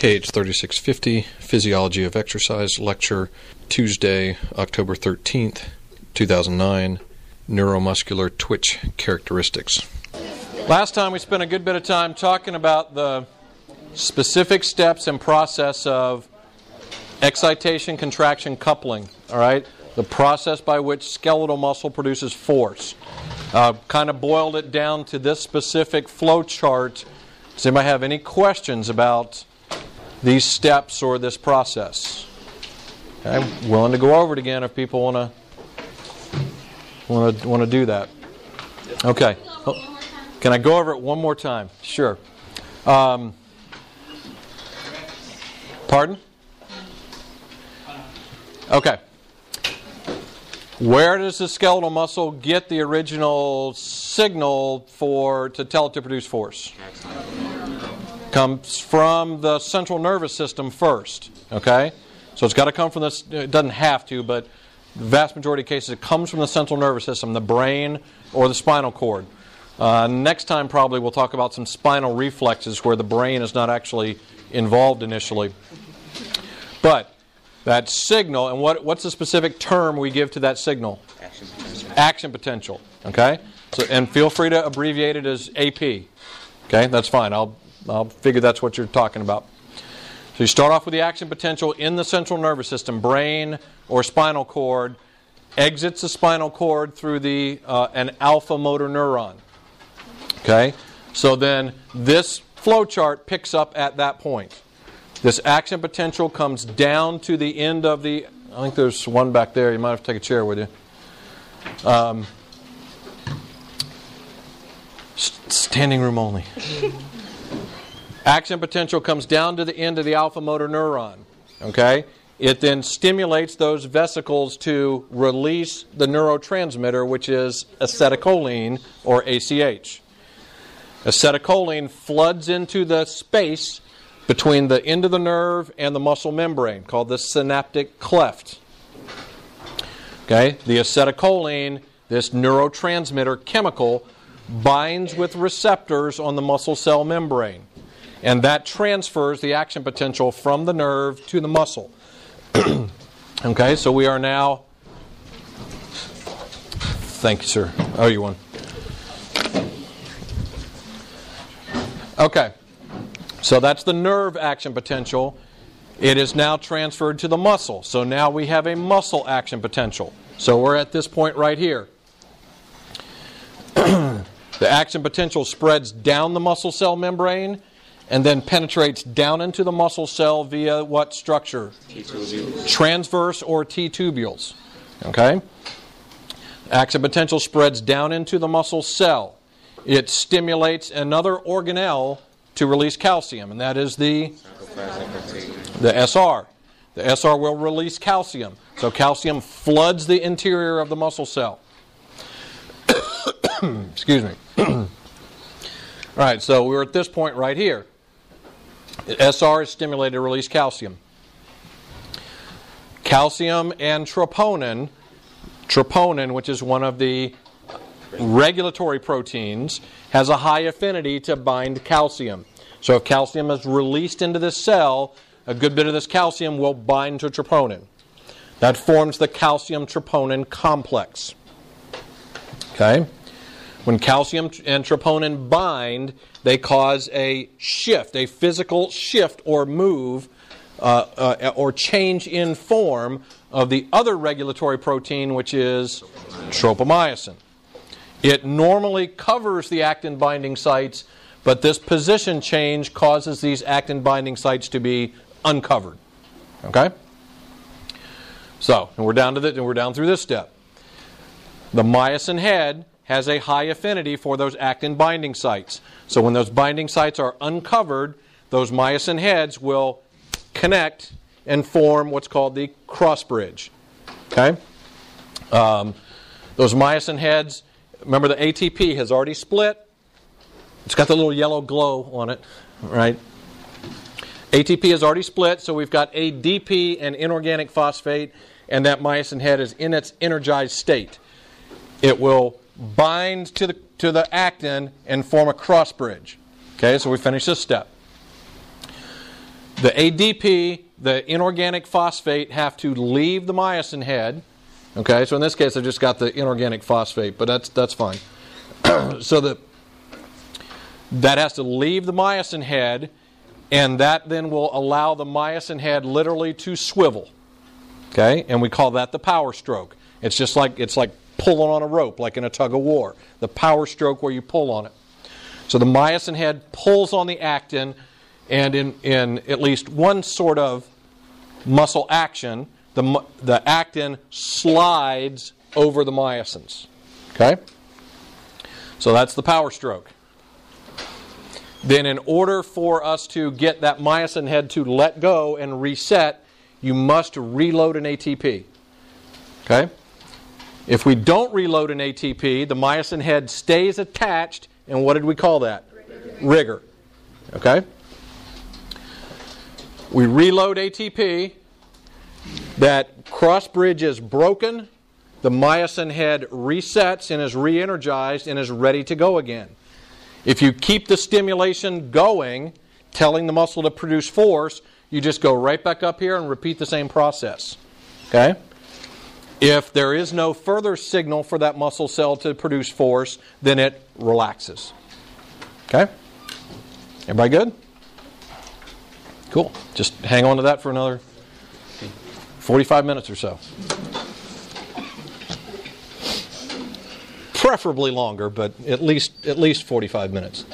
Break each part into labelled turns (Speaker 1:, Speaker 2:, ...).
Speaker 1: KH 3650, Physiology of Exercise Lecture, Tuesday, October 13th, 2009, Neuromuscular Twitch Characteristics. Last time we spent a good bit of time talking about the specific steps and process of excitation, contraction, coupling, all right? The process by which skeletal muscle produces force. Uh, kind of boiled it down to this specific flow chart. Does anybody have any questions about these steps or this process? I'm willing to go over it again if people want to want to want to do that. Okay. Oh, can I go over it one more time? Sure. Um, pardon? Okay. Where does the skeletal muscle get the original signal for to tell it to produce force? Comes from the central nervous system first. Okay, so it's got to come from this. It doesn't have to, but the vast majority of cases it comes from the central nervous system, the brain or the spinal cord. Uh, next time, probably we'll talk about some spinal reflexes where the brain is not actually involved initially. But that signal, and what, what's the specific term we give to that signal?
Speaker 2: Action potential.
Speaker 1: Action potential. Okay? So, and feel free to abbreviate it as AP. Okay? That's fine. I'll, I'll figure that's what you're talking about. So you start off with the action potential in the central nervous system, brain or spinal cord, exits the spinal cord through the uh, an alpha motor neuron. Okay? So then this flow chart picks up at that point. This action potential comes down to the end of the. I think there's one back there. You might have to take a chair with you. Um, standing room only. action potential comes down to the end of the alpha motor neuron. Okay? It then stimulates those vesicles to release the neurotransmitter, which is acetylcholine or ACH. Acetylcholine floods into the space between the end of the nerve and the muscle membrane called the synaptic cleft. Okay, the acetylcholine, this neurotransmitter chemical, binds with receptors on the muscle cell membrane. And that transfers the action potential from the nerve to the muscle. okay, so we are now. Thank you, sir. Oh, you won. Okay. So that's the nerve action potential. It is now transferred to the muscle. So now we have a muscle action potential. So we're at this point right here. the action potential spreads down the muscle cell membrane and then penetrates down into the muscle cell via what structure?
Speaker 2: T-tubule.
Speaker 1: Transverse or T tubules. Okay? Action potential spreads down into the muscle cell. It stimulates another organelle to release calcium, and that is the, the SR. The SR will release calcium. So calcium floods the interior of the muscle cell. Excuse me. All right, so we're at this point right here. SR is stimulated to release calcium. Calcium and troponin, troponin, which is one of the regulatory proteins, has a high affinity to bind calcium. So if calcium is released into this cell, a good bit of this calcium will bind to troponin. That forms the calcium troponin complex. Okay? When calcium and troponin bind, they cause a shift, a physical shift or move uh, uh, or change in form of the other regulatory protein, which is tropomyosin. It normally covers the actin binding sites, but this position change causes these actin binding sites to be uncovered. Okay? So, and we're down to the, and we're down through this step. The myosin head has a high affinity for those actin binding sites. So when those binding sites are uncovered, those myosin heads will connect and form what's called the cross bridge. Okay? Um, those myosin heads, remember the ATP has already split. It's got the little yellow glow on it, right? ATP is already split, so we've got ADP and inorganic phosphate, and that myosin head is in its energized state. It will bind to the, to the actin and form a cross bridge. Okay, so we finish this step. The ADP, the inorganic phosphate, have to leave the myosin head. Okay, so in this case, I've just got the inorganic phosphate, but that's that's fine. so the that has to leave the myosin head, and that then will allow the myosin head literally to swivel. Okay, and we call that the power stroke. It's just like it's like pulling on a rope, like in a tug of war. The power stroke where you pull on it. So the myosin head pulls on the actin, and in, in at least one sort of muscle action, the, the actin slides over the myosins. Okay? So that's the power stroke. Then, in order for us to get that myosin head to let go and reset, you must reload an ATP. Okay? If we don't reload an ATP, the myosin head stays attached, and what did we call that? Rigor. Okay? We reload ATP, that cross bridge is broken, the myosin head resets and is re energized and is ready to go again. If you keep the stimulation going, telling the muscle to produce force, you just go right back up here and repeat the same process. Okay? If there is no further signal for that muscle cell to produce force, then it relaxes. Okay? Everybody good? Cool. Just hang on to that for another 45 minutes or so. Preferably longer, but at least at least 45 minutes.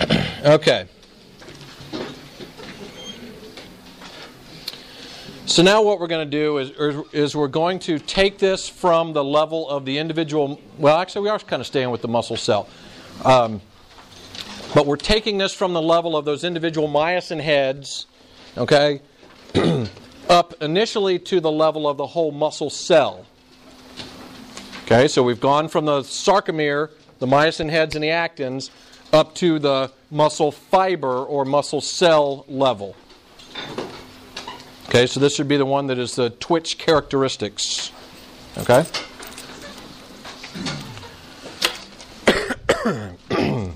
Speaker 1: okay. So now what we're going to do is, is we're going to take this from the level of the individual. Well, actually, we are kind of staying with the muscle cell. Um, but we're taking this from the level of those individual myosin heads, okay, up initially to the level of the whole muscle cell. Okay, so we've gone from the sarcomere, the myosin heads and the actins, up to the muscle fiber or muscle cell level. Okay, so this should be the one that is the twitch characteristics. Okay?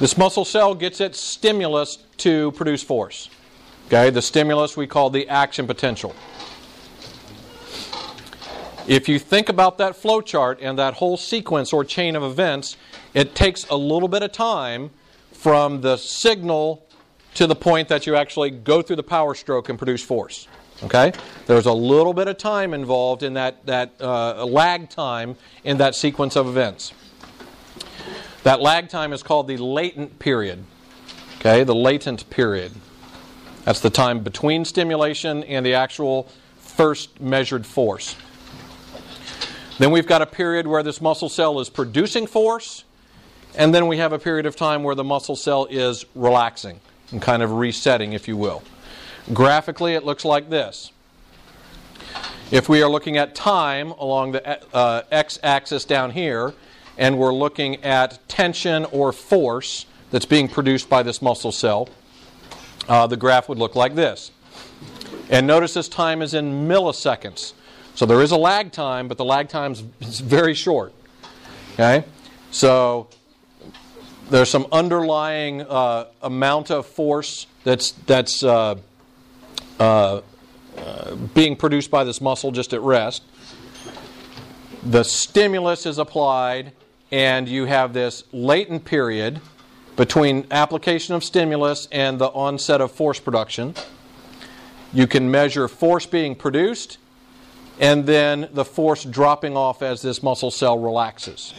Speaker 1: this muscle cell gets its stimulus to produce force. Okay, the stimulus we call the action potential. If you think about that flow chart and that whole sequence or chain of events, it takes a little bit of time from the signal to the point that you actually go through the power stroke and produce force. Okay? There's a little bit of time involved in that, that uh, lag time in that sequence of events. That lag time is called the latent period. Okay? The latent period. That's the time between stimulation and the actual first measured force. Then we've got a period where this muscle cell is producing force, and then we have a period of time where the muscle cell is relaxing and kind of resetting, if you will. Graphically, it looks like this. If we are looking at time along the uh, x axis down here, and we're looking at tension or force that's being produced by this muscle cell, uh, the graph would look like this. And notice this time is in milliseconds. So there is a lag time, but the lag time is very short. Okay? So there's some underlying uh, amount of force that's, that's uh, uh, uh, being produced by this muscle just at rest. The stimulus is applied, and you have this latent period between application of stimulus and the onset of force production. You can measure force being produced and then the force dropping off as this muscle cell relaxes.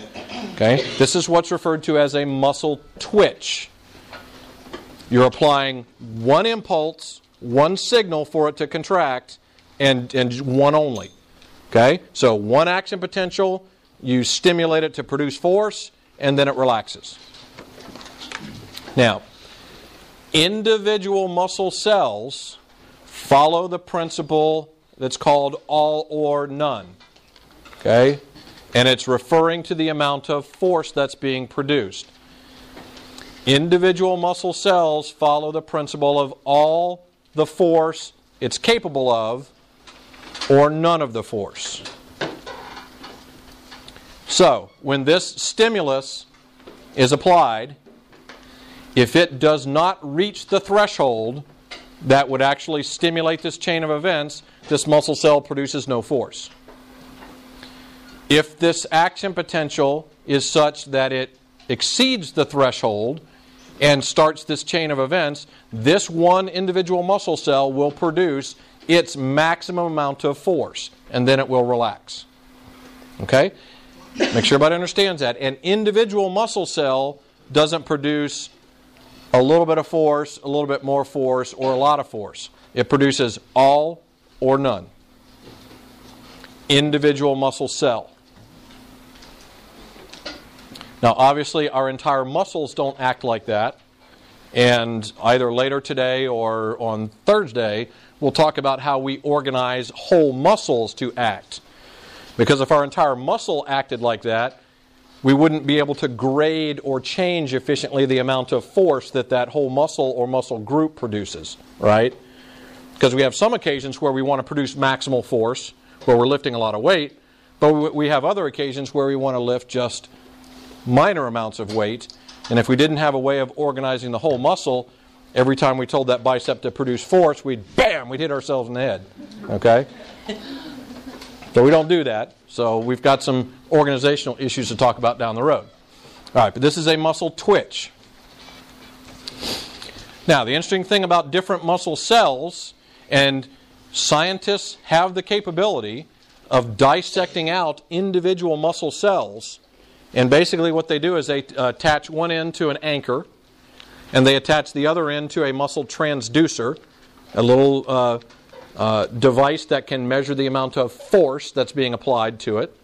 Speaker 1: Okay? This is what's referred to as a muscle twitch. You're applying one impulse, one signal for it to contract, and, and one only. Okay? So one action potential, you stimulate it to produce force, and then it relaxes. Now, individual muscle cells follow the principle that's called all or none. Okay? And it's referring to the amount of force that's being produced. Individual muscle cells follow the principle of all the force it's capable of or none of the force. So, when this stimulus is applied, if it does not reach the threshold that would actually stimulate this chain of events, this muscle cell produces no force. If this action potential is such that it exceeds the threshold and starts this chain of events, this one individual muscle cell will produce its maximum amount of force, and then it will relax. Okay? Make sure everybody understands that. An individual muscle cell doesn't produce a little bit of force, a little bit more force, or a lot of force. It produces all or none. Individual muscle cell. Now, obviously, our entire muscles don't act like that. And either later today or on Thursday, we'll talk about how we organize whole muscles to act. Because if our entire muscle acted like that, we wouldn't be able to grade or change efficiently the amount of force that that whole muscle or muscle group produces, right? Because we have some occasions where we want to produce maximal force, where we're lifting a lot of weight, but we have other occasions where we want to lift just minor amounts of weight. And if we didn't have a way of organizing the whole muscle, every time we told that bicep to produce force, we'd bam, we'd hit ourselves in the head. Okay? So we don't do that. So we've got some organizational issues to talk about down the road. All right, but this is a muscle twitch. Now, the interesting thing about different muscle cells, and scientists have the capability of dissecting out individual muscle cells. And basically, what they do is they uh, attach one end to an anchor, and they attach the other end to a muscle transducer, a little uh, uh, device that can measure the amount of force that's being applied to it.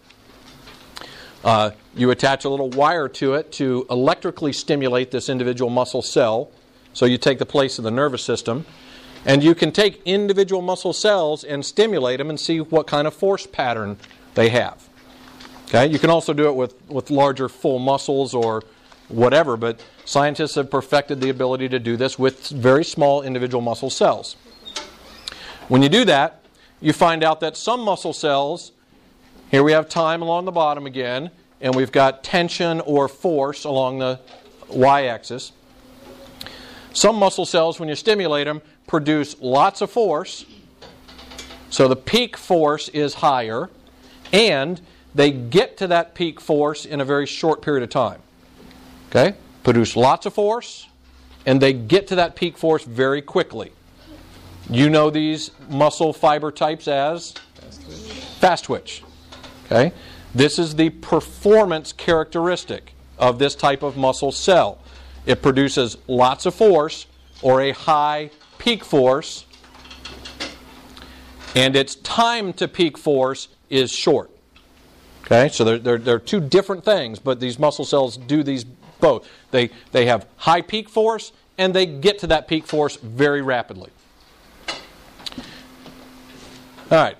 Speaker 1: Uh, you attach a little wire to it to electrically stimulate this individual muscle cell. So you take the place of the nervous system. And you can take individual muscle cells and stimulate them and see what kind of force pattern they have. Okay? You can also do it with, with larger full muscles or whatever, but scientists have perfected the ability to do this with very small individual muscle cells. When you do that, you find out that some muscle cells, here we have time along the bottom again, and we've got tension or force along the y axis. Some muscle cells, when you stimulate them, produce lots of force. So the peak force is higher, and they get to that peak force in a very short period of time. Okay? Produce lots of force, and they get to that peak force very quickly. You know these muscle fiber types as fast twitch. Fast twitch. Okay? This is the performance characteristic of this type of muscle cell. It produces lots of force or a high peak force, and its time to peak force is short. Okay, so they're, they're, they're two different things, but these muscle cells do these both. They, they have high peak force and they get to that peak force very rapidly. All right.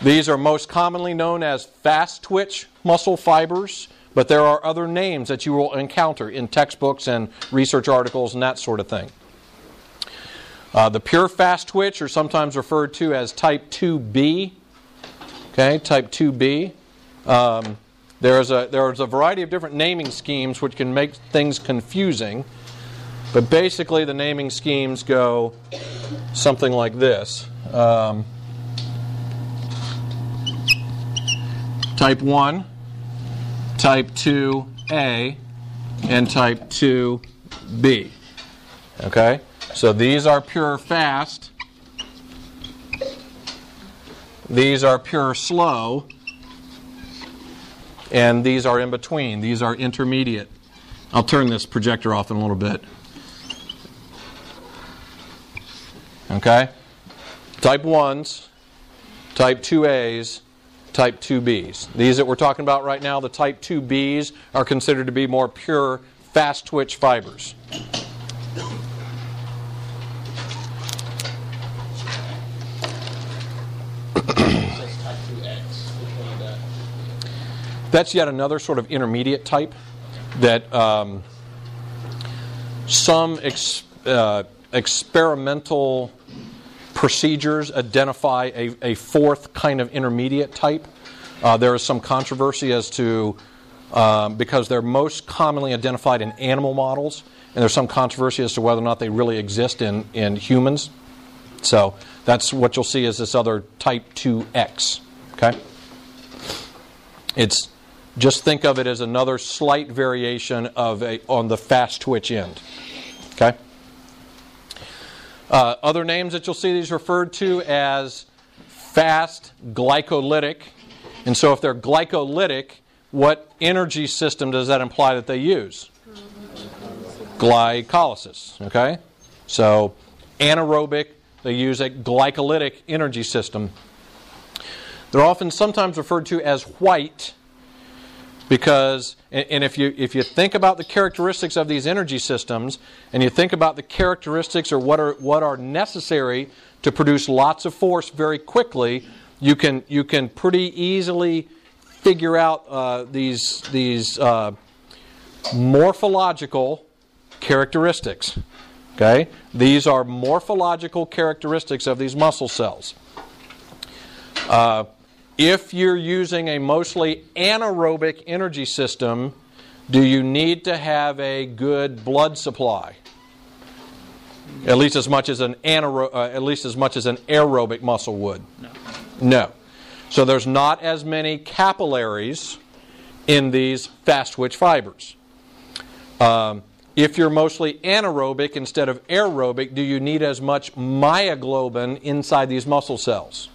Speaker 1: These are most commonly known as fast twitch muscle fibers, but there are other names that you will encounter in textbooks and research articles and that sort of thing. Uh, the pure fast twitch are sometimes referred to as type 2B. Okay, type 2B. Um, there's a, there's a variety of different naming schemes which can make things confusing, but basically the naming schemes go something like this. Um, type 1, type 2A, and type 2B. Okay? So these are pure fast. These are pure slow. And these are in between. These are intermediate. I'll turn this projector off in a little bit. Okay? Type 1s, type 2As, type 2Bs. These that we're talking about right now, the type 2Bs, are considered to be more pure, fast twitch fibers. That's yet another sort of intermediate type that um, some ex, uh, experimental procedures identify a, a fourth kind of intermediate type. Uh, there is some controversy as to, um, because they're most commonly identified in animal models, and there's some controversy as to whether or not they really exist in, in humans. So that's what you'll see is this other type 2X. Okay? It's just think of it as another slight variation of a on the fast twitch end. Okay? Uh, other names that you'll see these referred to as fast glycolytic. And so if they're glycolytic, what energy system does that imply that they use? Glycolysis. Okay? So anaerobic, they use a glycolytic energy system. They're often sometimes referred to as white because and if you if you think about the characteristics of these energy systems and you think about the characteristics or what are what are necessary to produce lots of force very quickly you can you can pretty easily figure out uh, these these uh, morphological characteristics. Okay? These are morphological characteristics of these muscle cells. Uh, if you're using a mostly anaerobic energy system, do you need to have a good blood supply? At least as much as an anaero- uh, at least as much as an aerobic muscle would.
Speaker 2: No.
Speaker 1: No. So there's not as many capillaries in these fast twitch fibers. Um, if you're mostly anaerobic instead of aerobic, do you need as much myoglobin inside these muscle cells?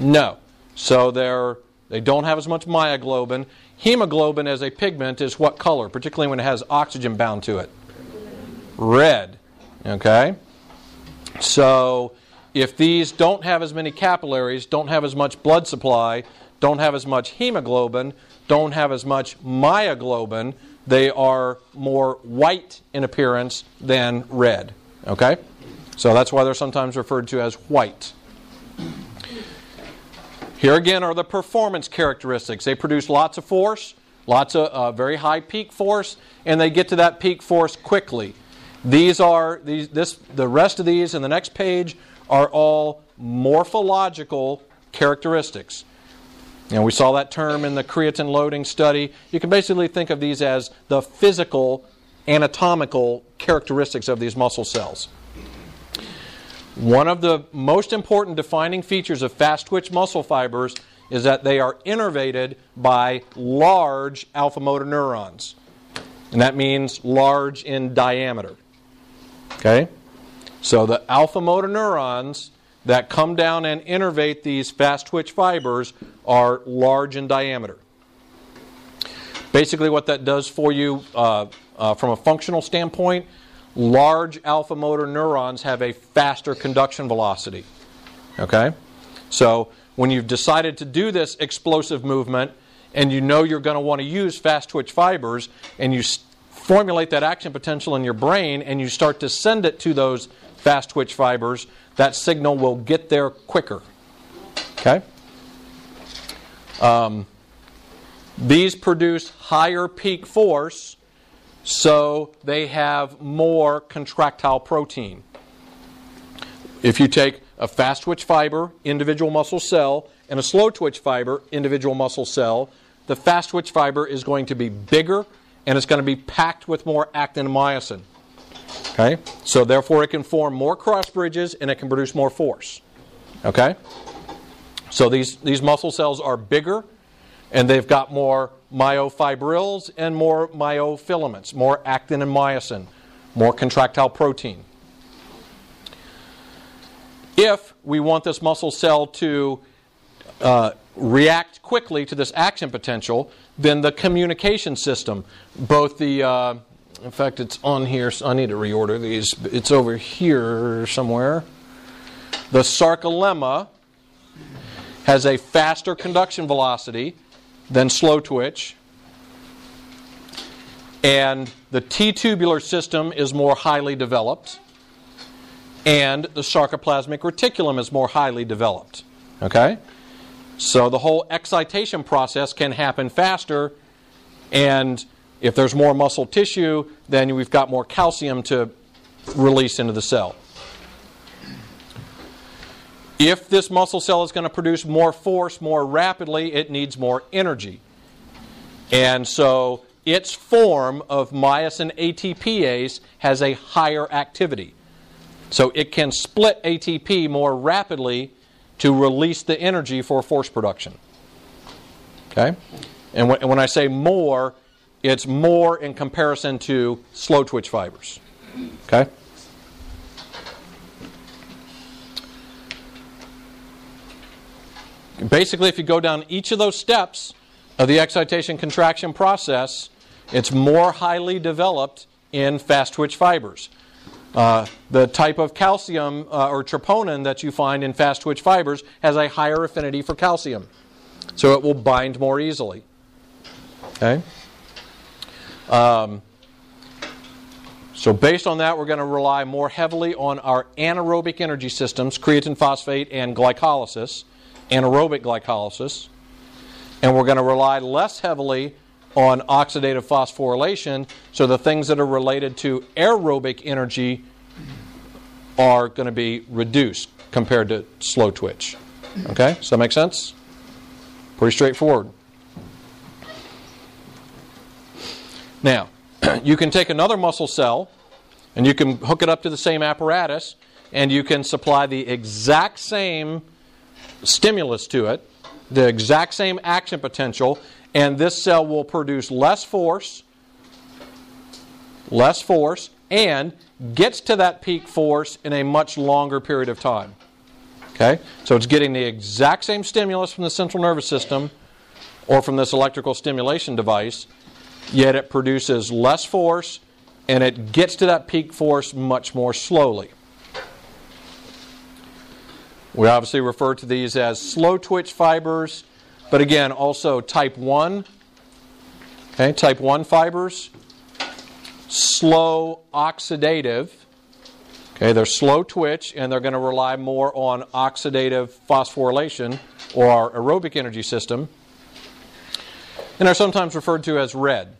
Speaker 1: No. So they're, they don't have as much myoglobin. Hemoglobin as a pigment is what color, particularly when it has oxygen bound to it? Red. Okay? So if these don't have as many capillaries, don't have as much blood supply, don't have as much hemoglobin, don't have as much myoglobin, they are more white in appearance than red. Okay? So that's why they're sometimes referred to as white. Here again are the performance characteristics. They produce lots of force, lots of uh, very high peak force, and they get to that peak force quickly. These are these this the rest of these in the next page are all morphological characteristics. And we saw that term in the creatine loading study. You can basically think of these as the physical anatomical characteristics of these muscle cells. One of the most important defining features of fast twitch muscle fibers is that they are innervated by large alpha motor neurons. And that means large in diameter. Okay? So the alpha motor neurons that come down and innervate these fast twitch fibers are large in diameter. Basically, what that does for you uh, uh, from a functional standpoint large alpha motor neurons have a faster conduction velocity. Okay? So, when you've decided to do this explosive movement and you know you're going to want to use fast twitch fibers and you formulate that action potential in your brain and you start to send it to those fast twitch fibers, that signal will get there quicker. Okay? Um, these produce higher peak force so they have more contractile protein. If you take a fast twitch fiber, individual muscle cell, and a slow twitch fiber, individual muscle cell, the fast twitch fiber is going to be bigger and it's going to be packed with more actin and myosin. Okay? So therefore it can form more cross bridges and it can produce more force. Okay? So these, these muscle cells are bigger and they've got more myofibrils and more myofilaments, more actin and myosin, more contractile protein. If we want this muscle cell to uh, react quickly to this action potential, then the communication system, both the, uh, in fact, it's on here, so I need to reorder these. It's over here somewhere. The sarcolemma has a faster conduction velocity than slow twitch. And the T tubular system is more highly developed. And the sarcoplasmic reticulum is more highly developed. Okay? So the whole excitation process can happen faster. And if there's more muscle tissue, then we've got more calcium to release into the cell. If this muscle cell is going to produce more force more rapidly, it needs more energy. And so its form of myosin ATPase has a higher activity. So it can split ATP more rapidly to release the energy for force production. Okay? And when, I say more, it's more in comparison to slow twitch fibers. Okay? Basically, if you go down each of those steps of the excitation contraction process, it's more highly developed in fast twitch fibers. Uh, the type of calcium uh, or troponin that you find in fast twitch fibers has a higher affinity for calcium, so it will bind more easily. Okay? Um, so, based on that, we're going to rely more heavily on our anaerobic energy systems, creatine phosphate and glycolysis, anaerobic glycolysis. And we're going to rely less heavily on oxidative phosphorylation, so the things that are related to aerobic energy are going to be reduced compared to slow twitch. Okay? Does that make sense? Pretty straightforward. Now, you can take another muscle cell and you can hook it up to the same apparatus and you can supply the exact same stimulus to it, the exact same action potential, and this cell will produce less force, less force, and gets to that peak force in a much longer period of time. Okay? So it's getting the exact same stimulus from the central nervous system or from this electrical stimulation device yet it produces less force and it gets to that peak force much more slowly. We obviously refer to these as slow twitch fibers, but again, also type 1. Okay, type 1 fibers, slow oxidative. Okay, they're slow twitch and they're going to rely more on oxidative phosphorylation or our aerobic energy system and are sometimes referred to as red.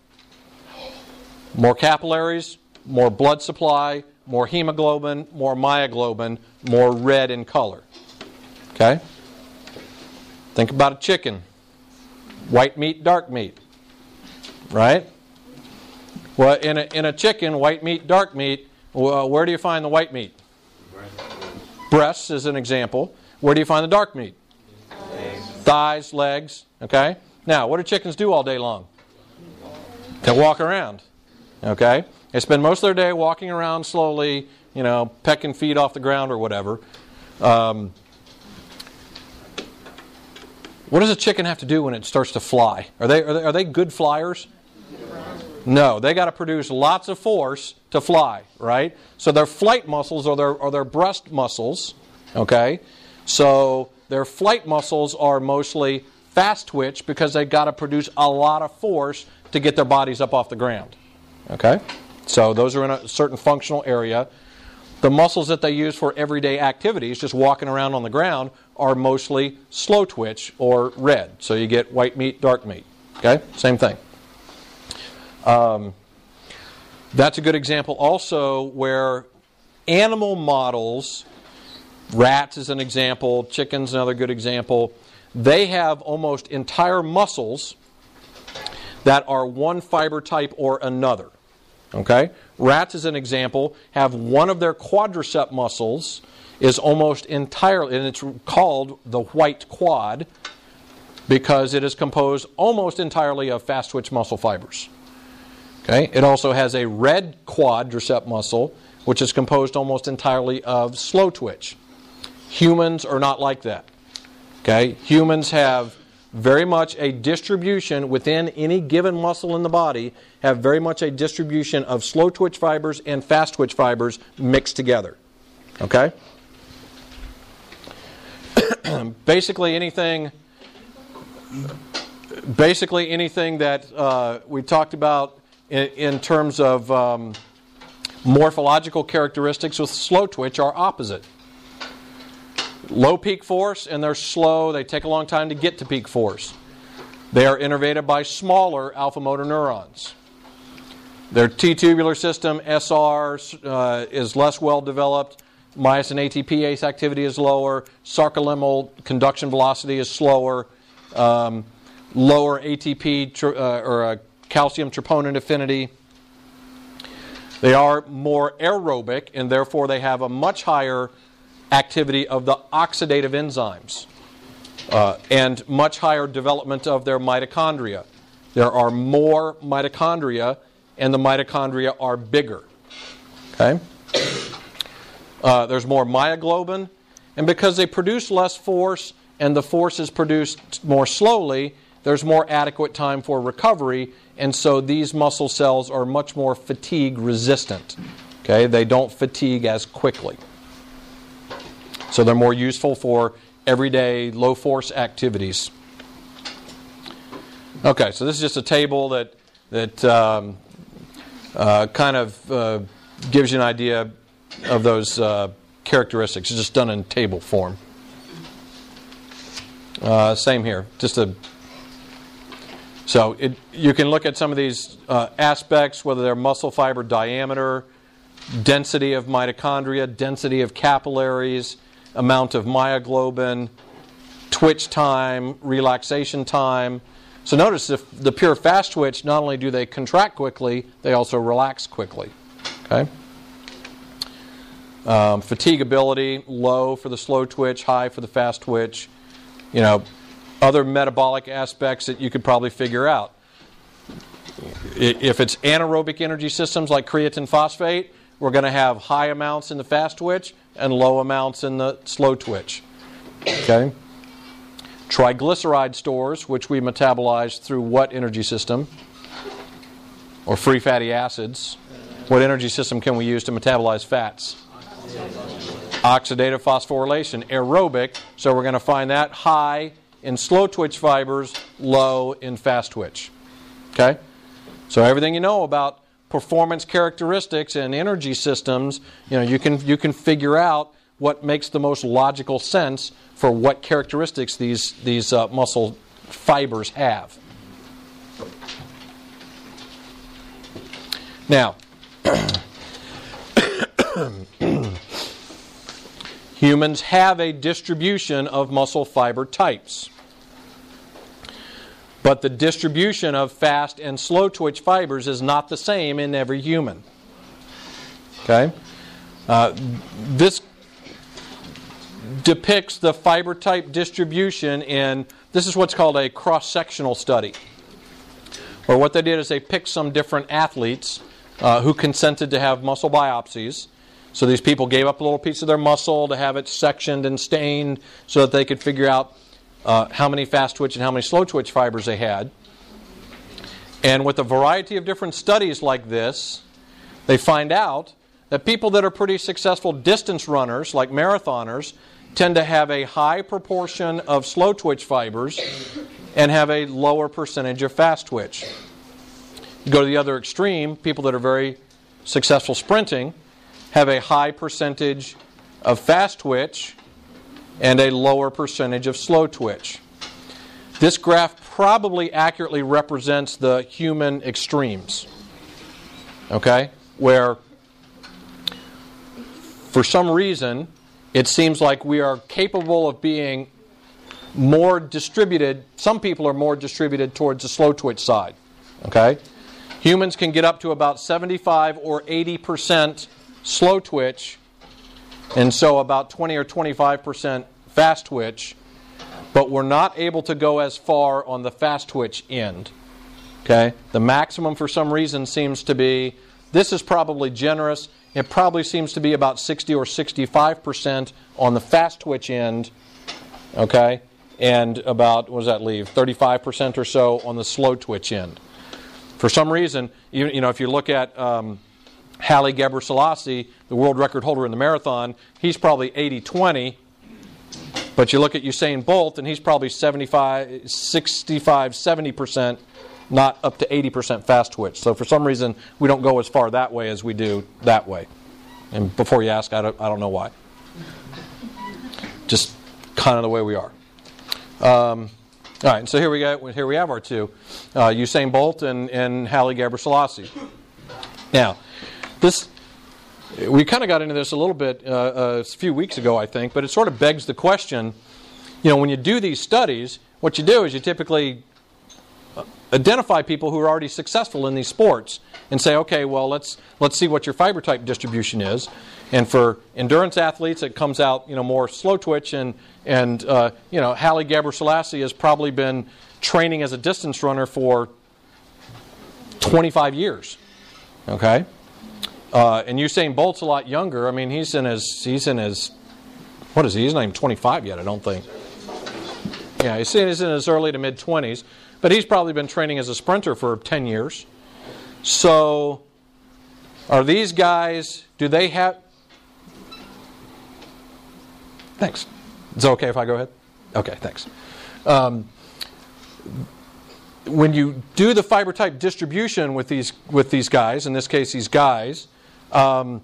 Speaker 1: More capillaries, more blood supply, more hemoglobin, more myoglobin, more red in color. Okay? Think about a chicken white meat, dark meat. Right? Well, in a, in a chicken, white meat, dark meat, well, where do you find the white meat? Breasts is an example. Where do you find the dark meat? Thighs, legs. Okay? Now, what do chickens do all day long? They walk around. Okay? They spend most of their day walking around slowly, you know, pecking feet off the ground or whatever. Um, what does a chicken have to do when it starts to fly? Are they, are they, are they good flyers? No, they got to produce lots of force to fly, right? So their flight muscles are their, are their breast muscles, okay? So their flight muscles are mostly fast twitch because they got to produce a lot of force to get their bodies up off the ground. Okay? So those are in a certain functional area. The muscles that they use for everyday activities, just walking around on the ground, are mostly slow twitch or red. So you get white meat, dark meat. Okay? Same thing. Um, that's a good example also where animal models, rats is an example, chickens another good example, they have almost entire muscles that are one fiber type or another. Okay? Rats, as an example, have one of their quadricep muscles is almost entirely, and it's called the white quad because it is composed almost entirely of fast twitch muscle fibers. Okay? It also has a red quadricep muscle, which is composed almost entirely of slow twitch. Humans are not like that. Okay? Humans have very much a distribution within any given muscle in the body, have very much a distribution of slow twitch fibers and fast twitch fibers mixed together. Okay? basically anything basically anything that uh, we talked about in, in terms of um, morphological characteristics with slow twitch are opposite low peak force and they're slow. They take a long time to get to peak force. They are innervated by smaller alpha motor neurons. Their T tubular system, SR, uh, is less well developed. myosin ATPase activity is lower, sarcolemmal conduction velocity is slower, um, lower ATP tr- uh, or uh, calcium troponin affinity. They are more aerobic and therefore they have a much higher activity of the oxidative enzymes uh, and much higher development of their mitochondria. There are more mitochondria and the mitochondria are bigger. Okay? Uh, there's more myoglobin, and because they produce less force and the force is produced more slowly, there's more adequate time for recovery, and so these muscle cells are much more fatigue resistant. Okay, they don't fatigue as quickly. So they're more useful for everyday low force activities. Okay, so this is just a table that that um, uh, kind of uh, gives you an idea of those uh, characteristics. It's just done in table form. Uh, same here, just a so it, you can look at some of these uh, aspects, whether they're muscle fiber diameter, density of mitochondria, density of capillaries, amount of myoglobin, twitch time, relaxation time. So notice if the pure fast twitch, not only do they contract quickly, they also relax quickly. Okay. Um, fatigability low for the slow twitch, high for the fast twitch. You know, other metabolic aspects that you could probably figure out. If it's anaerobic energy systems like creatine phosphate, we're going to have high amounts in the fast twitch and low amounts in the slow twitch. Okay? Triglyceride stores, which we metabolize through what energy system? Or free fatty acids. What energy system can we use to metabolize fats? Oxidative phosphorylation, aerobic. So we're going to find that high in slow twitch fibers, low in fast twitch. Okay? So everything you know about performance characteristics and energy systems, you know, you can you can figure out what makes the most logical sense for what characteristics these these uh, muscle fibers have. Now, humans have a distribution of muscle fiber types. But the distribution of fast and slow twitch fibers is not the same in every human. Okay? Uh, this depicts the fiber type distribution in this is what's called a cross sectional study. Or what they did is they picked some different athletes uh, who consented to have muscle biopsies so these people gave up a little piece of their muscle to have it sectioned and stained so that they could figure out uh, how many fast twitch and how many slow twitch fibers they had. And with a variety of different studies like this, they find out that people that are pretty successful distance runners, like marathoners, tend to have a high proportion of slow twitch fibers and have a lower percentage of fast twitch. You go to the other extreme, people that are very successful sprinting have a high percentage of fast twitch and a lower percentage of slow twitch. This graph probably accurately represents the human extremes. Okay? Where for some reason it seems like we are capable of being more distributed. Some people are more distributed towards the slow twitch side. Okay? Humans can get up to about 75 or 80 percent slow twitch, and so about 20 or 25% fast twitch, but we're not able to go as far on the fast twitch end. Okay? The maximum for some reason seems to be this is probably generous. It probably seems to be about 60 or 65% on the fast twitch end. Okay? And about, what does that leave? 35% or so on the slow twitch end. For some reason, you, you know, if you look at um, Haile Gebrselassie, the world record holder in the marathon, he's probably 80 20. But you look at Usain Bolt, and he's probably 75, 65, 70%, not up to 80% fast twitch. So for some reason, we don't go as far that way as we do that way. And before you ask, I don't, I don't know why. Just kind of the way we are. Um, all right, so here we go. Here we have our two, uh, Usain Bolt and, and Haile Gebrselassie. Now, this we kind of got into this a little bit uh, uh, a few weeks ago, I think, but it sort of begs the question you know, when you do these studies, what you do is you typically uh, identify people who are already successful in these sports and say, okay, well, let's, let's see what your fiber type distribution is. And for endurance athletes, it comes out, you know, more slow twitch. And, and uh, you know, Haile Gebrselassie has probably been training as a distance runner for 25 years. Okay? Uh, and Usain Bolt's a lot younger. I mean, he's in his, he's in his, what is he? He's not even 25 yet, I don't think. Yeah, he's in his early to mid 20s, but he's probably been training as a sprinter for 10 years. So, are these guys, do they have. Thanks. Is it okay if I go ahead? Okay, thanks. Um, when you do the fiber type distribution with these, with these guys, in this case, these guys, um,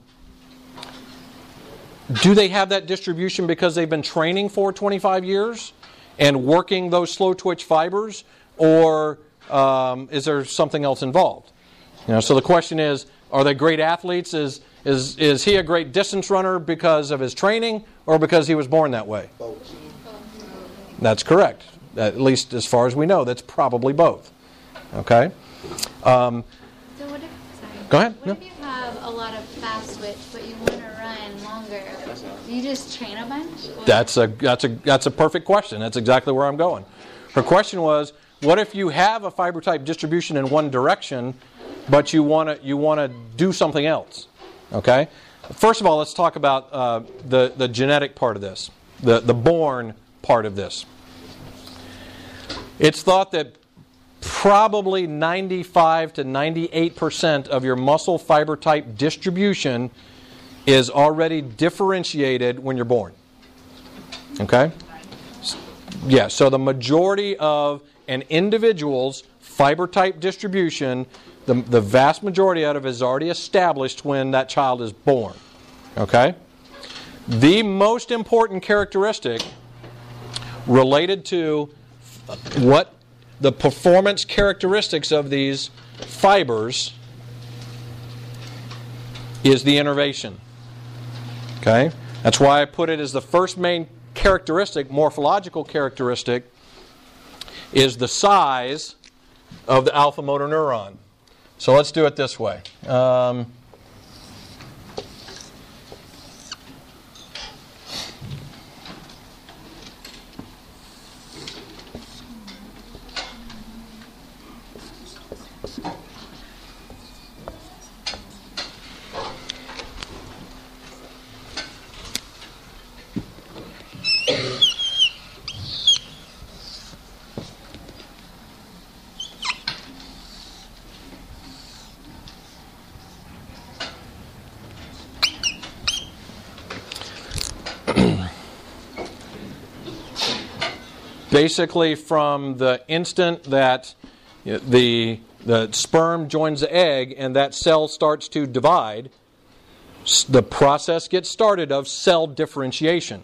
Speaker 1: do they have that distribution because they've been training for 25 years? and working those slow twitch fibers, or um, is there something else involved? You know, so the question is, are they great athletes? Is, is, is he a great distance runner because of his training or because he was born that way? Both. That's correct. At least as far as we know, that's probably both. Okay? Um,
Speaker 2: so what if, sorry.
Speaker 1: Go ahead.
Speaker 2: What no? if you have a lot of fast twitch, but you want to run longer? Do you just train a bunch?
Speaker 1: Or? That's a that's a that's a perfect question. That's exactly where I'm going. Her question was, what if you have a fiber type distribution in one direction, but you want to you want to do something else? Okay. First of all, let's talk about uh, the the genetic part of this, the the born part of this. It's thought that probably 95 to 98 percent of your muscle fiber type distribution is already differentiated when you're born. Okay? Yeah, so the majority of an individual's fiber type distribution, the, the vast majority out of is already established when that child is born. Okay? The most important characteristic related to what the performance characteristics of these fibers is the innervation. Okay? That's why I put it as the first main characteristic, morphological characteristic, is the size of the alpha motor neuron. So let's do it this way. Um, basically from the instant that the, the sperm joins the egg and that cell starts to divide, the process gets started of cell differentiation.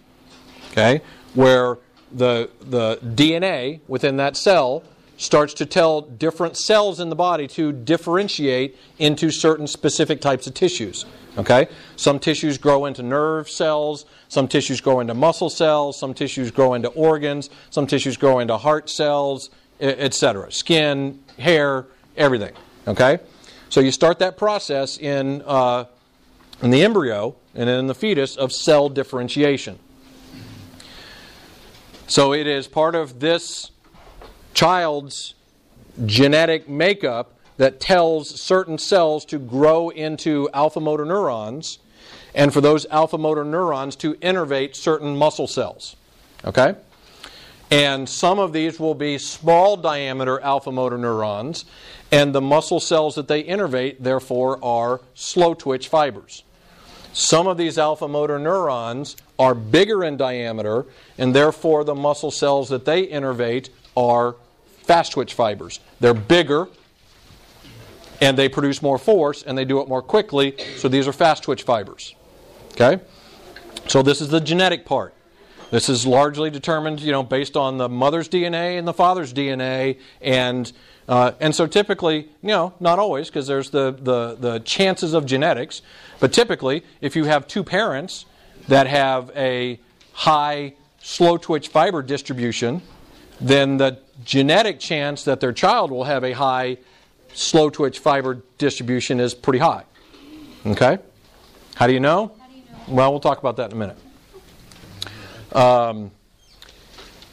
Speaker 1: Okay? Where the, the DNA within that cell starts to tell different cells in the body to differentiate into certain specific types of tissues. Okay? Some tissues grow into nerve cells, some tissues grow into muscle cells, some tissues grow into organs, some tissues grow into heart cells, etc. Skin, hair, everything. Okay? So you start that process in, uh, in the embryo and in the fetus of cell differentiation. So it is part of this child's genetic makeup that tells certain cells to grow into alpha motor neurons and for those alpha motor neurons to innervate certain muscle cells. Okay? And some of these will be small diameter alpha motor neurons, and the muscle cells that they innervate, therefore, are slow twitch fibers. Some of these alpha motor neurons are bigger in diameter, and therefore, the muscle cells that they innervate are fast twitch fibers. They're bigger, and they produce more force and they do it more quickly. So these are fast twitch fibers. Okay? So this is the genetic part. This is largely determined, you know, based on the mother's DNA and the father's DNA, and uh, and so typically, you know, not always, because there's the, the the chances of genetics, but typically, if you have two parents that have a high slow twitch fiber distribution, then the genetic chance that their child will have a high slow twitch fiber distribution is pretty high. Okay? How do you know? Well, we'll talk about that in a minute. Um,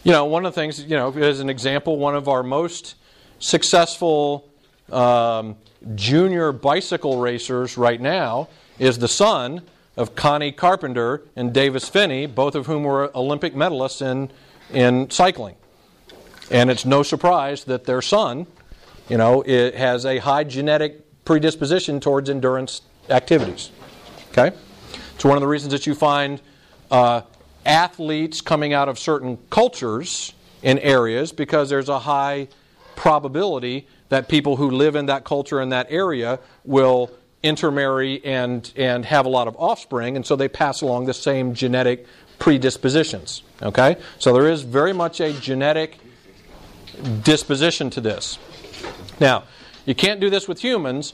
Speaker 1: you know, one of the things, you know, as an example, one of our most successful um, junior bicycle racers right now is the son of Connie Carpenter and Davis Phinney, both of whom were Olympic medalists in, in cycling. And it's no surprise that their son, you know, it has a high genetic predisposition towards endurance activities. Okay? It's one of the reasons that you find uh, athletes coming out of certain cultures in areas because there's a high probability that people who live in that culture in that area will intermarry and, and have a lot of offspring, and so they pass along the same genetic predispositions. Okay? So there is very much a genetic disposition to this. Now, you can't do this with humans,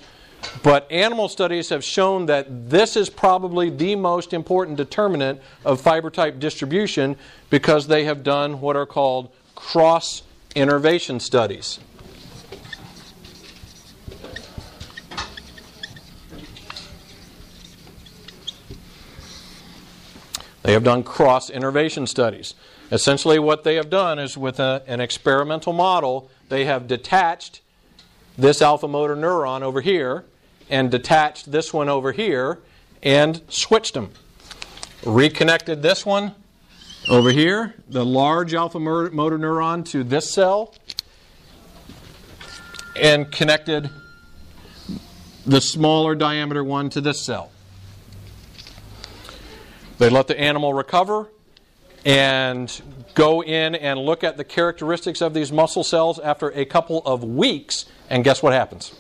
Speaker 1: but animal studies have shown that this is probably the most important determinant of fiber type distribution because they have done what are called cross innervation studies. They have done cross innervation studies. Essentially, what they have done is with a, an experimental model, they have detached this alpha motor neuron over here and detached this one over here and switched them. Reconnected this one over here, the large alpha motor neuron, to this cell, and connected the smaller diameter one to this cell. They let the animal recover and go in and look at the characteristics of these muscle cells after a couple of weeks, and guess what happens?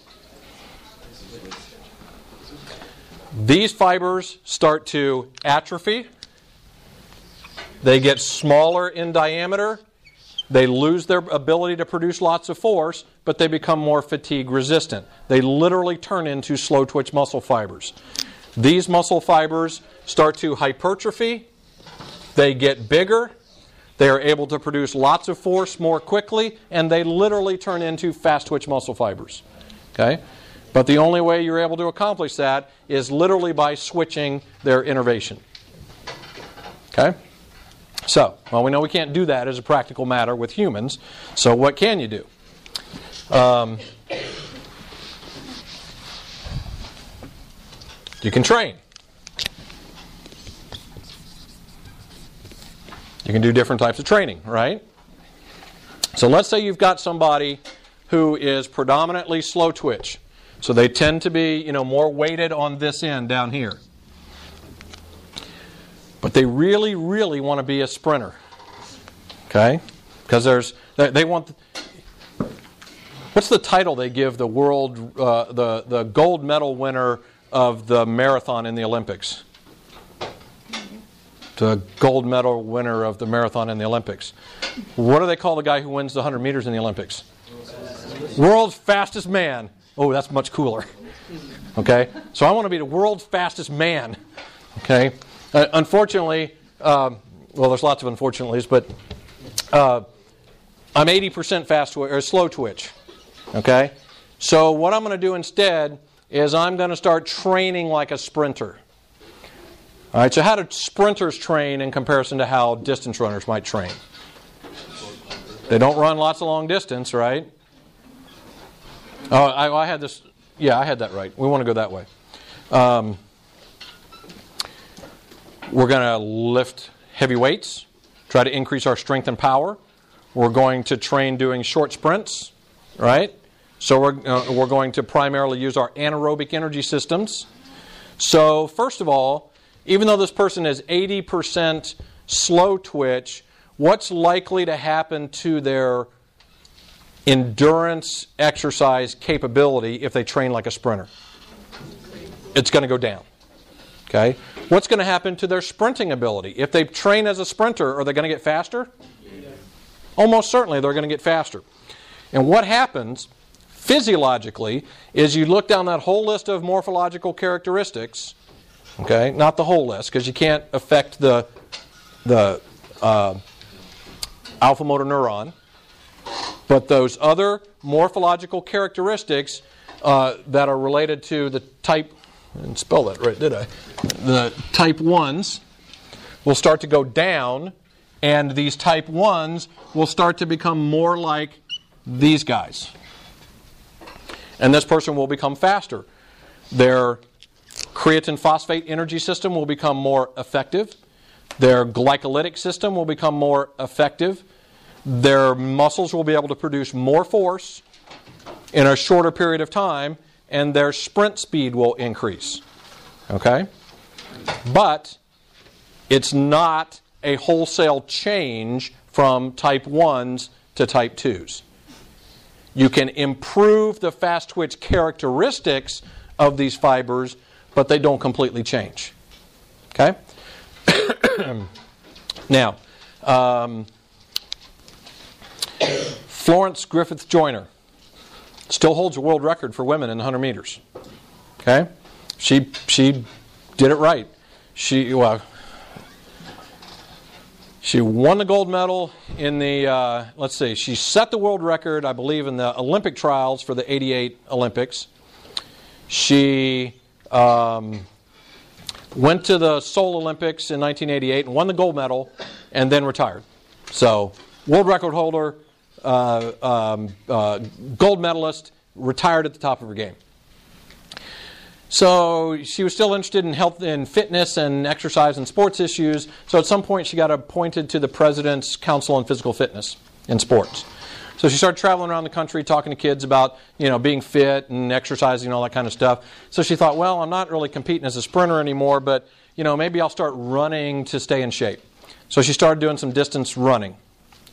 Speaker 1: These fibers start to atrophy. They get smaller in diameter. They lose their ability to produce lots of force, but they become more fatigue resistant. They literally turn into slow twitch muscle fibers. These muscle fibers start to hypertrophy, they get bigger, they are able to produce lots of force more quickly, and they literally turn into fast twitch muscle fibers. Okay? But the only way you're able to accomplish that is literally by switching their innervation. Okay? So, well, we know we can't do that as a practical matter with humans. So, what can you do? Um, you can train. You can do different types of training, right? So let's say you've got somebody who is predominantly slow twitch. So they tend to be, you know, more weighted on this end down here. But they really, really want to be a sprinter. Okay? Because there's, they want, what's the title they give the world, uh, the, the gold medal winner of the marathon in the Olympics? The gold medal winner of the marathon in the Olympics. What do they call the guy who wins the 100 meters in the Olympics? World's fastest man. Oh, that's much cooler. Okay? So I want to be the world's fastest man. Okay? Uh, unfortunately, um, well, there's lots of unfortunately's, but uh, I'm 80% fast twi- or slow twitch. Okay? So what I'm going to do instead is I'm going to start training like a sprinter. All right, so how do sprinters train in comparison to how distance runners might train? They don't run lots of long distance, right? Oh, I, I had this. Yeah, I had that right. We want to go that way. Um, we're going to lift heavy weights, try to increase our strength and power. We're going to train doing short sprints, right? So we're, uh, we're going to primarily use our anaerobic energy systems. So, first of all, even though this person is 80% slow twitch, what's likely to happen to their endurance exercise capability if they train like a sprinter? It's going to go down. Okay? What's going to happen to their sprinting ability? If they train as a sprinter, are they going to get faster? Almost certainly they're going to get faster. And what happens physiologically is you look down that whole list of morphological characteristics, okay, not the whole list because you can't affect the, the uh, alpha motor neuron, but those other morphological characteristics uh, that are related to the type, I didn't spell that right, did I? The type 1s will start to go down, and these type 1s will start to become more like these guys. And this person will become faster. Their creatine phosphate energy system will become more effective. Their glycolytic system will become more effective. Their muscles will be able to produce more force in a shorter period of time, and their sprint speed will increase. Okay? But it's not a wholesale change from type 1s to type 2s. You can improve the fast twitch characteristics of these fibers, but they don't completely change. Okay? now, um, Florence Griffith Joyner still holds a world record for women in 100 meters. Okay? She, she did it right. She, well, she won the gold medal in the, uh, let's see, she set the world record, I believe, in the Olympic trials for the 88 Olympics. She um, went to the Seoul Olympics in 1988 and won the gold medal and then retired. So, world record holder, uh, um, uh, gold medalist, retired at the top of her game. So she was still interested in health and fitness and exercise and sports issues. So at some point she got appointed to the President's Council on Physical Fitness and Sports. So she started traveling around the country talking to kids about, you know, being fit and exercising and all that kind of stuff. So she thought, well, I'm not really competing as a sprinter anymore, but, you know, maybe I'll start running to stay in shape. So she started doing some distance running,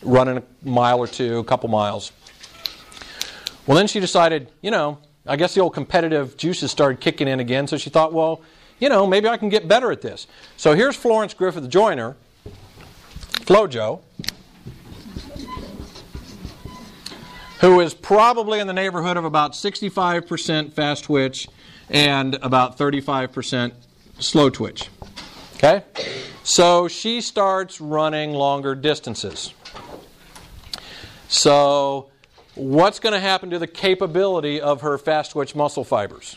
Speaker 1: running a mile or two, a couple miles. Well, then she decided, you know, I guess the old competitive juices started kicking in again, so she thought, well, you know, maybe I can get better at this. So here's Florence Griffith Joyner, Flojo, who is probably in the neighborhood of about 65% fast twitch and about 35% slow twitch. Okay? So she starts running longer distances. So what's going to happen to the capability of her fast twitch muscle fibers?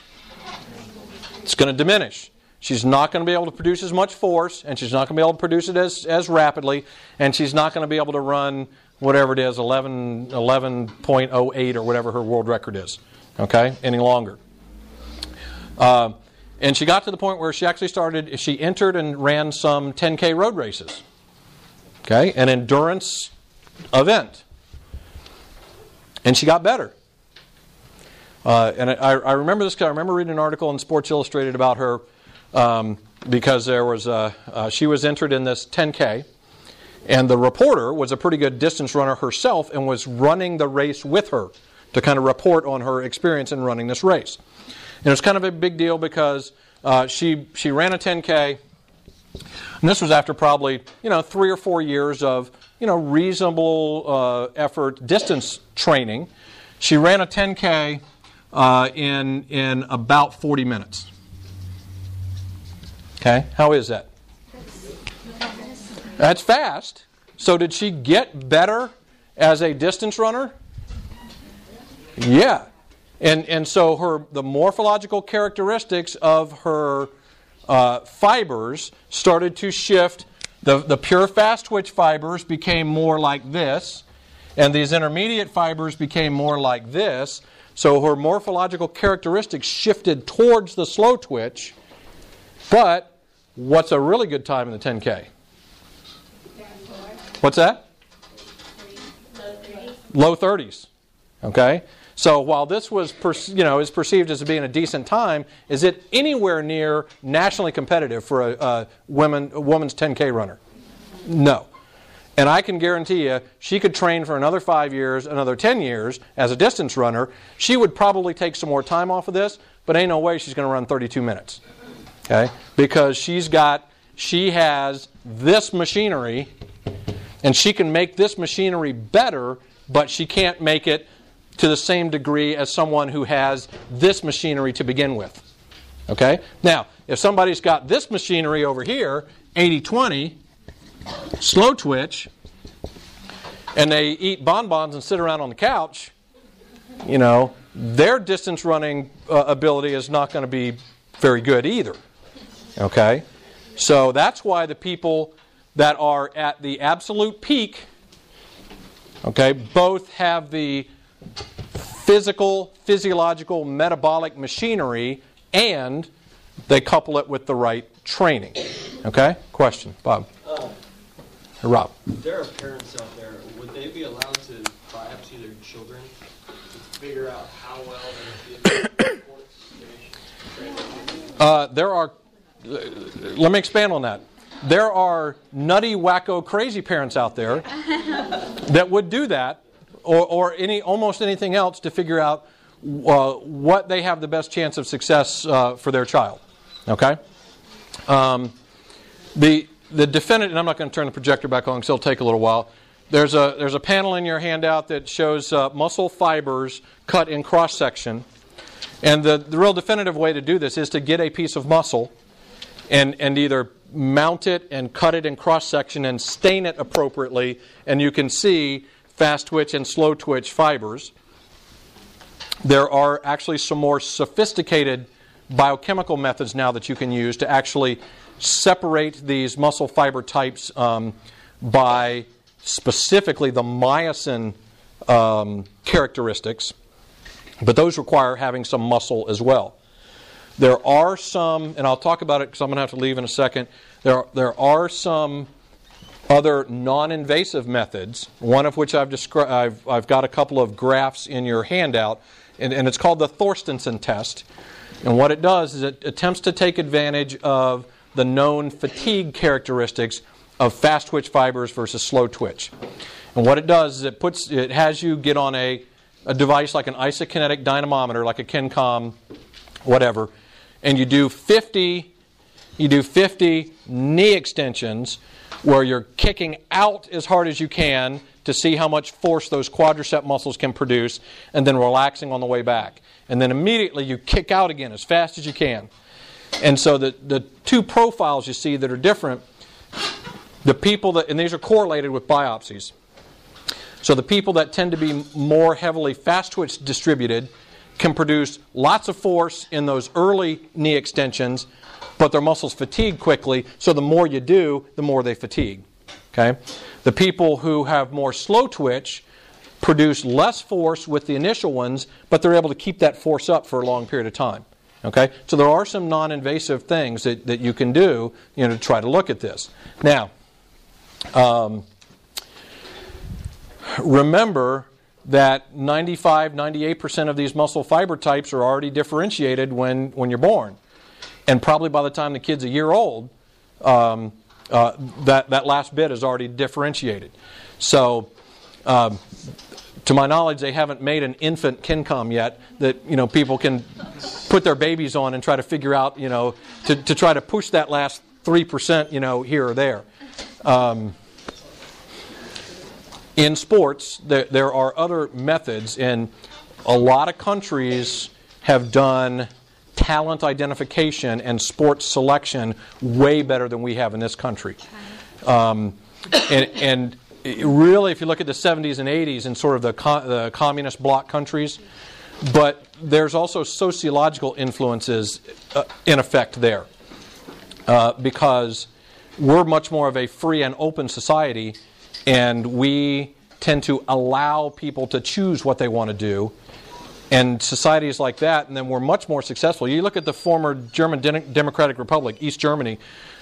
Speaker 1: It's going to diminish. She's not going to be able to produce as much force, and she's not going to be able to produce it as, as rapidly, and she's not going to be able to run whatever it is, 11, 11.08 or whatever her world record is, okay, any longer. Uh, and she got to the point where she actually started, she entered and ran some 10K road races, okay, an endurance event and she got better. Uh, and I, I, remember this because I remember reading an article in Sports Illustrated about her um, because there was a, uh, she was entered in this 10K, and the reporter was a pretty good distance runner herself and was running the race with her to kind of report on her experience in running this race. And it was kind of a big deal because uh, she she ran a 10K, and this was after probably you know three or four years of you know, reasonable uh, effort distance training. She ran a 10K uh, in, in about 40 minutes. Okay, how is that? That's fast. So, did she get better as a distance runner? Yeah. And, and so her the morphological characteristics of her uh, fibers started to shift the, the pure fast twitch fibers became more like this, and these intermediate fibers became more like this. So her morphological characteristics shifted towards the slow twitch. But what's a really good time in the 10K? What's that? Low 30s. Okay? So while this was, you know, is perceived as being a decent time, is it anywhere near nationally competitive for a, a women, a woman's 10K runner? No. And I can guarantee you, she could train for another five years, another 10 years as a distance runner. She would probably take some more time off of this, but ain't no way she's going to run 32 minutes. Okay? Because she's got, she has this machinery, and she can make this machinery better, but she can't make it to the same degree as someone who has this machinery to begin with. Okay? Now, if somebody's got this machinery over here, 80 20, slow twitch, and they eat bonbons and sit around on the couch, you know, their distance running uh, ability is not going to be very good either. Okay? So that's why the people that are at the absolute peak, okay, both have the physical, physiological, metabolic machinery and they couple it with the right training. Okay? Question, Bob. Uh, Rob.
Speaker 3: There are parents out there. Would they be allowed to biopsy their children to figure out how well they're
Speaker 1: uh, There are. Let me expand on that. There are nutty, wacko, crazy parents out there that would do that, or, or any almost anything else to figure out uh, what they have the best chance of success uh, for their child. Okay? Um, the, the defendant, and I'm not going to turn the projector back on because it'll take a little while. There's a, there's a panel in your handout that shows uh, muscle fibers cut in cross section. And the, the real definitive way to do this is to get a piece of muscle and, and either mount it and cut it in cross section and stain it appropriately, and you can see fast twitch and slow twitch fibers. There are actually some more sophisticated biochemical methods now that you can use to actually separate these muscle fiber types um, by specifically the myosin um, characteristics, but those require having some muscle as well. There are some, and I'll talk about it because I'm going to have to leave in a second. There are, there are some other non invasive methods, one of which I've, descri- I've, I've got a couple of graphs in your handout, and, and it's called the Thorstensson test. And what it does is it attempts to take advantage of the known fatigue characteristics of fast twitch fibers versus slow twitch. And what it does is it puts it has you get on a, a device like an isokinetic dynamometer, like a KinCom, whatever, and you do 50 you do 50 knee extensions where you're kicking out as hard as you can to see how much force those quadricep muscles can produce, and then relaxing on the way back. And then immediately you kick out again as fast as you can. And so the, the two profiles you see that are different, the people that, and these are correlated with biopsies. So the people that tend to be more heavily fast twitch distributed can produce lots of force in those early knee extensions, but their muscles fatigue quickly, so the more you do, the more they fatigue. Okay? The people who have more slow twitch produce less force with the initial ones, but they're able to keep that force up for a long period of time. Okay? So there are some non invasive things that, that you can do you know, to try to look at this. Now, um, remember that 95, 98% of these muscle fiber types are already differentiated when, when you're born. And probably by the time the kid's a year old, um, uh, that, that last bit is already differentiated. So, um, to my knowledge, they haven't made an infant KinCom yet that you know people can put their babies on and try to figure out you know to, to try to push that last three percent you know here or there. Um, in sports, there, there are other methods, and a lot of countries have done talent identification and sports selection way better than we have in this country. Um, and, and, really, if you look at the 70s and 80s in sort of the, co- the communist bloc countries, but there's also sociological influences uh, in effect there. Uh, because we're much more of a free and open society, and we tend to allow people to choose what they want to do and societies like that, and then we're much more successful. You look at the former German Democratic Republic, East Germany,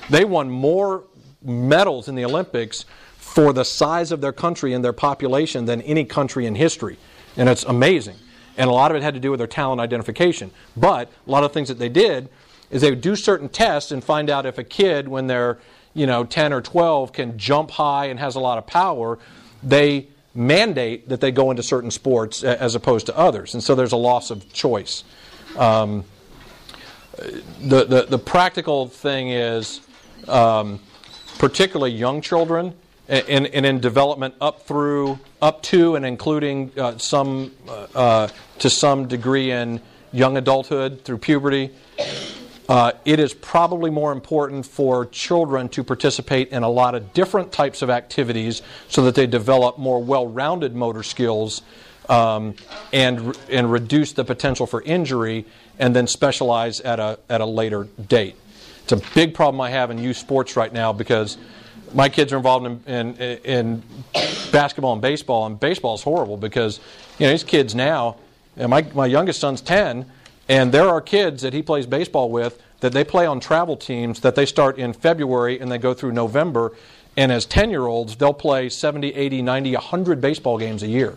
Speaker 1: they won more medals in the Olympics for the size of their country and their population than any country in history. And it's amazing. And a lot of it had to do with their talent identification. But a lot of things that they did is they would do certain tests and find out if a kid, when they're you know 10 or 12, can jump high and has a lot of power. They mandate that they go into certain sports as opposed to others. And so there's a loss of choice. Um, the, the, the practical thing is, um, particularly young children, and, and in development up through, up to, and including uh, some, uh, uh, to some degree in young adulthood through puberty, uh, it is probably more important for children to participate in a lot of different types of activities so that they develop more well rounded motor skills um, and, and reduce the potential for injury and then specialize at a, at a later date. It's a big problem I have in youth sports right now because my kids are involved in, in, in basketball and baseball, and baseball is horrible because you know these kids now. And my, my youngest son's 10, and there are kids that he plays baseball with that they play on travel teams that they start in February and they go through November. And as 10 year olds, they'll play 70, 80, 90, 100 baseball games a year.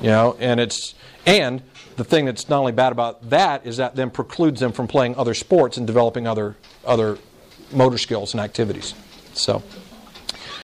Speaker 1: You know, and it's, and the thing that's not only bad about that is that then precludes them from playing other sports and developing other, other motor skills and activities. So.